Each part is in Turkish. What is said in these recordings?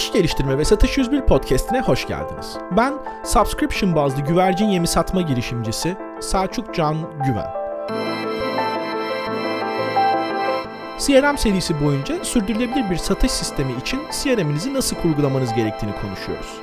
İş geliştirme ve satış 101 podcast'ine hoş geldiniz. Ben subscription bazlı güvercin yemi satma girişimcisi Selçuk Can Güven. CRM serisi boyunca sürdürülebilir bir satış sistemi için CRM'inizi nasıl kurgulamanız gerektiğini konuşuyoruz.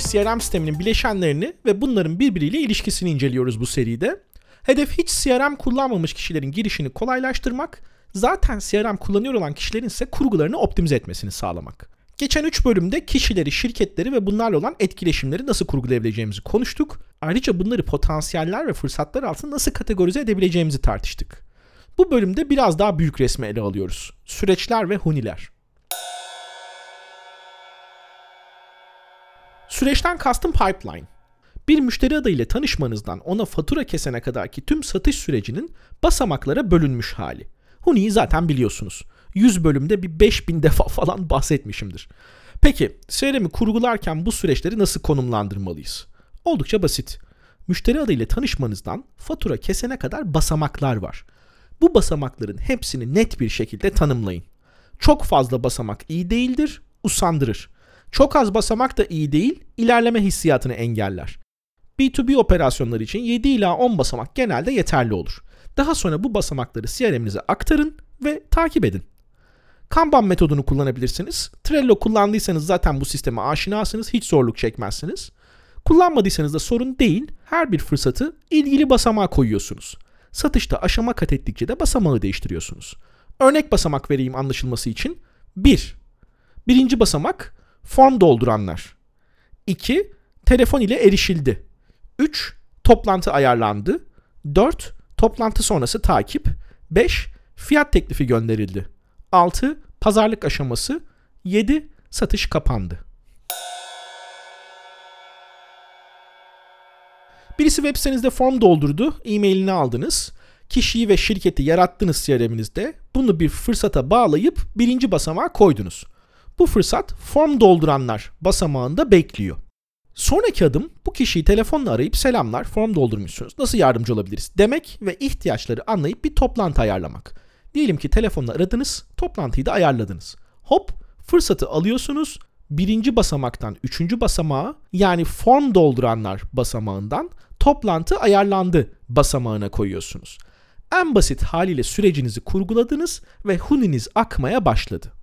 Bir CRM sisteminin bileşenlerini ve bunların birbiriyle ilişkisini inceliyoruz bu seride. Hedef hiç CRM kullanmamış kişilerin girişini kolaylaştırmak, zaten CRM kullanıyor olan kişilerin ise kurgularını optimize etmesini sağlamak. Geçen 3 bölümde kişileri, şirketleri ve bunlarla olan etkileşimleri nasıl kurgulayabileceğimizi konuştuk. Ayrıca bunları potansiyeller ve fırsatlar altında nasıl kategorize edebileceğimizi tartıştık. Bu bölümde biraz daha büyük resmi ele alıyoruz. Süreçler ve huniler. Süreçten kastım pipeline. Bir müşteri adayıyla tanışmanızdan ona fatura kesene kadarki tüm satış sürecinin basamaklara bölünmüş hali. Huni'yi zaten biliyorsunuz. 100 bölümde bir 5000 defa falan bahsetmişimdir. Peki CRM'i kurgularken bu süreçleri nasıl konumlandırmalıyız? Oldukça basit. Müşteri adayıyla tanışmanızdan fatura kesene kadar basamaklar var. Bu basamakların hepsini net bir şekilde tanımlayın. Çok fazla basamak iyi değildir, usandırır. Çok az basamak da iyi değil, ilerleme hissiyatını engeller. B2B operasyonları için 7 ila 10 basamak genelde yeterli olur. Daha sonra bu basamakları CRM'inize aktarın ve takip edin. Kanban metodunu kullanabilirsiniz. Trello kullandıysanız zaten bu sisteme aşinasınız, hiç zorluk çekmezsiniz. Kullanmadıysanız da sorun değil, her bir fırsatı ilgili basamağa koyuyorsunuz. Satışta aşama kat ettikçe de basamağı değiştiriyorsunuz. Örnek basamak vereyim anlaşılması için. 1. Birinci basamak form dolduranlar. 2. Telefon ile erişildi. 3. Toplantı ayarlandı. 4. Toplantı sonrası takip. 5. Fiyat teklifi gönderildi. 6. Pazarlık aşaması. 7. Satış kapandı. Birisi web sitenizde form doldurdu, e-mailini aldınız. Kişiyi ve şirketi yarattınız CRM'inizde. Bunu bir fırsata bağlayıp birinci basamağa koydunuz. Bu fırsat form dolduranlar basamağında bekliyor. Sonraki adım bu kişiyi telefonla arayıp selamlar form doldurmuşsunuz nasıl yardımcı olabiliriz demek ve ihtiyaçları anlayıp bir toplantı ayarlamak. Diyelim ki telefonla aradınız toplantıyı da ayarladınız. Hop fırsatı alıyorsunuz birinci basamaktan üçüncü basamağa yani form dolduranlar basamağından toplantı ayarlandı basamağına koyuyorsunuz. En basit haliyle sürecinizi kurguladınız ve huniniz akmaya başladı.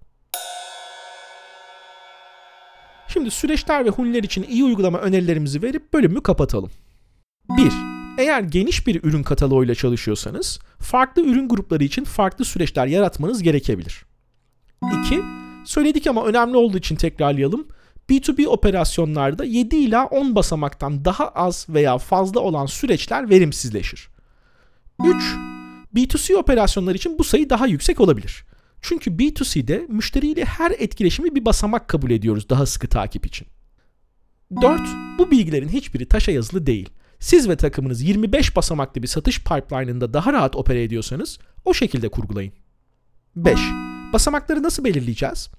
Şimdi süreçler ve huniler için iyi uygulama önerilerimizi verip bölümü kapatalım. 1. Eğer geniş bir ürün kataloğuyla çalışıyorsanız farklı ürün grupları için farklı süreçler yaratmanız gerekebilir. 2. Söyledik ama önemli olduğu için tekrarlayalım. B2B operasyonlarda 7 ila 10 basamaktan daha az veya fazla olan süreçler verimsizleşir. 3. B2C operasyonlar için bu sayı daha yüksek olabilir. Çünkü B2C'de müşteriyle her etkileşimi bir basamak kabul ediyoruz daha sıkı takip için. 4. Bu bilgilerin hiçbiri taşa yazılı değil. Siz ve takımınız 25 basamaklı bir satış pipeline'ında daha rahat opere ediyorsanız o şekilde kurgulayın. 5. Basamakları nasıl belirleyeceğiz?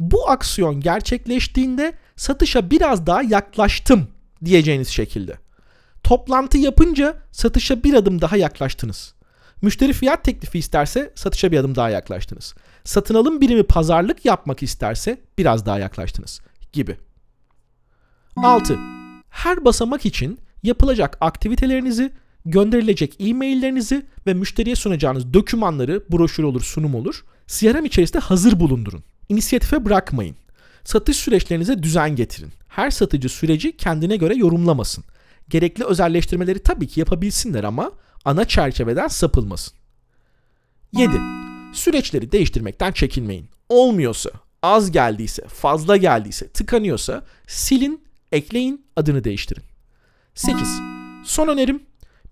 Bu aksiyon gerçekleştiğinde satışa biraz daha yaklaştım diyeceğiniz şekilde. Toplantı yapınca satışa bir adım daha yaklaştınız. Müşteri fiyat teklifi isterse satışa bir adım daha yaklaştınız. Satın alım birimi pazarlık yapmak isterse biraz daha yaklaştınız gibi. 6. Her basamak için yapılacak aktivitelerinizi, gönderilecek e-maillerinizi ve müşteriye sunacağınız dokümanları, broşür olur, sunum olur, CRM içerisinde hazır bulundurun. İnisiyatife bırakmayın. Satış süreçlerinize düzen getirin. Her satıcı süreci kendine göre yorumlamasın. Gerekli özelleştirmeleri tabii ki yapabilsinler ama ana çerçeveden sapılmasın. 7. Süreçleri değiştirmekten çekinmeyin. Olmuyorsa, az geldiyse, fazla geldiyse, tıkanıyorsa silin, ekleyin, adını değiştirin. 8. Son önerim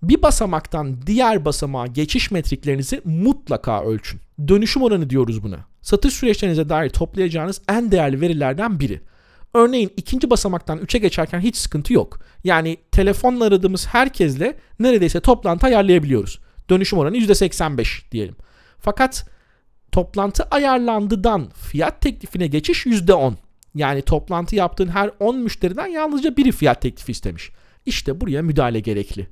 bir basamaktan diğer basamağa geçiş metriklerinizi mutlaka ölçün. Dönüşüm oranı diyoruz buna. Satış süreçlerinize dair toplayacağınız en değerli verilerden biri. Örneğin ikinci basamaktan 3'e geçerken hiç sıkıntı yok. Yani telefonla aradığımız herkesle neredeyse toplantı ayarlayabiliyoruz. Dönüşüm oranı %85 diyelim. Fakat Toplantı ayarlandıdan fiyat teklifine geçiş %10. Yani toplantı yaptığın her 10 müşteriden yalnızca biri fiyat teklifi istemiş. İşte buraya müdahale gerekli.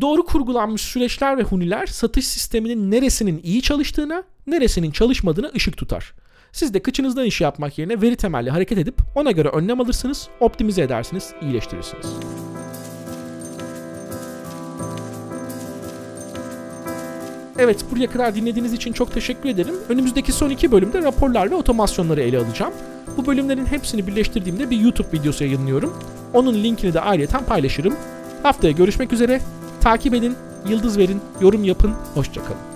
Doğru kurgulanmış süreçler ve huniler satış sisteminin neresinin iyi çalıştığına, neresinin çalışmadığına ışık tutar. Siz de kıçınızdan iş yapmak yerine veri temelli hareket edip ona göre önlem alırsınız, optimize edersiniz, iyileştirirsiniz. Evet buraya kadar dinlediğiniz için çok teşekkür ederim. Önümüzdeki son iki bölümde raporlar ve otomasyonları ele alacağım. Bu bölümlerin hepsini birleştirdiğimde bir YouTube videosu yayınlıyorum. Onun linkini de ayrıca paylaşırım. Haftaya görüşmek üzere. Takip edin, yıldız verin, yorum yapın. Hoşçakalın.